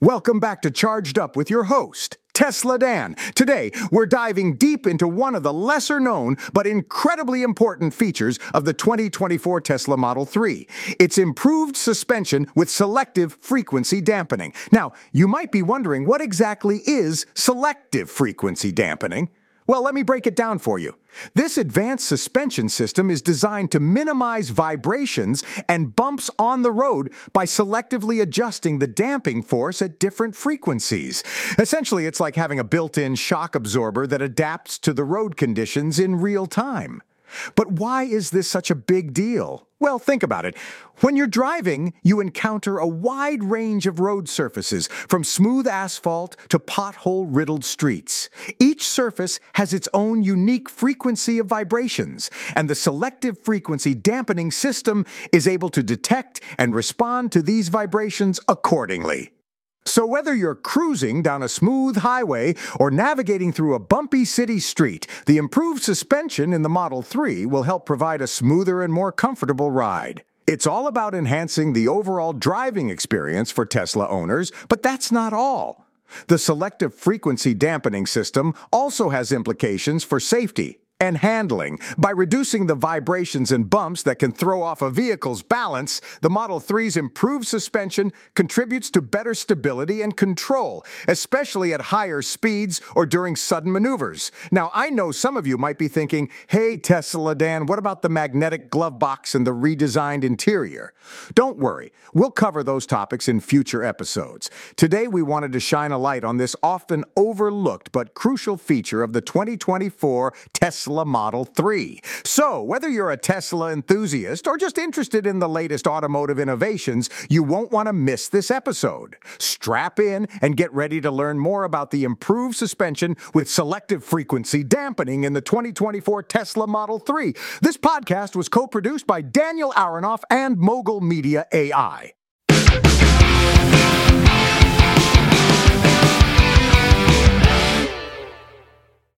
Welcome back to Charged Up with your host, Tesla Dan. Today, we're diving deep into one of the lesser known but incredibly important features of the 2024 Tesla Model 3 its improved suspension with selective frequency dampening. Now, you might be wondering what exactly is selective frequency dampening? Well, let me break it down for you. This advanced suspension system is designed to minimize vibrations and bumps on the road by selectively adjusting the damping force at different frequencies. Essentially, it's like having a built in shock absorber that adapts to the road conditions in real time. But why is this such a big deal? Well, think about it. When you're driving, you encounter a wide range of road surfaces, from smooth asphalt to pothole riddled streets. Each surface has its own unique frequency of vibrations, and the selective frequency dampening system is able to detect and respond to these vibrations accordingly. So, whether you're cruising down a smooth highway or navigating through a bumpy city street, the improved suspension in the Model 3 will help provide a smoother and more comfortable ride. It's all about enhancing the overall driving experience for Tesla owners, but that's not all. The selective frequency dampening system also has implications for safety and handling. By reducing the vibrations and bumps that can throw off a vehicle's balance, the Model 3's improved suspension contributes to better stability and control, especially at higher speeds or during sudden maneuvers. Now, I know some of you might be thinking, hey, Tesla Dan, what about the magnetic glove box and the redesigned interior? Don't worry, we'll cover those topics in future episodes. Today, we wanted to shine a light on this often overlooked but crucial feature of the 2024 Tesla Tesla Model 3. So, whether you're a Tesla enthusiast or just interested in the latest automotive innovations, you won't want to miss this episode. Strap in and get ready to learn more about the improved suspension with selective frequency dampening in the 2024 Tesla Model 3. This podcast was co produced by Daniel Aronoff and Mogul Media AI.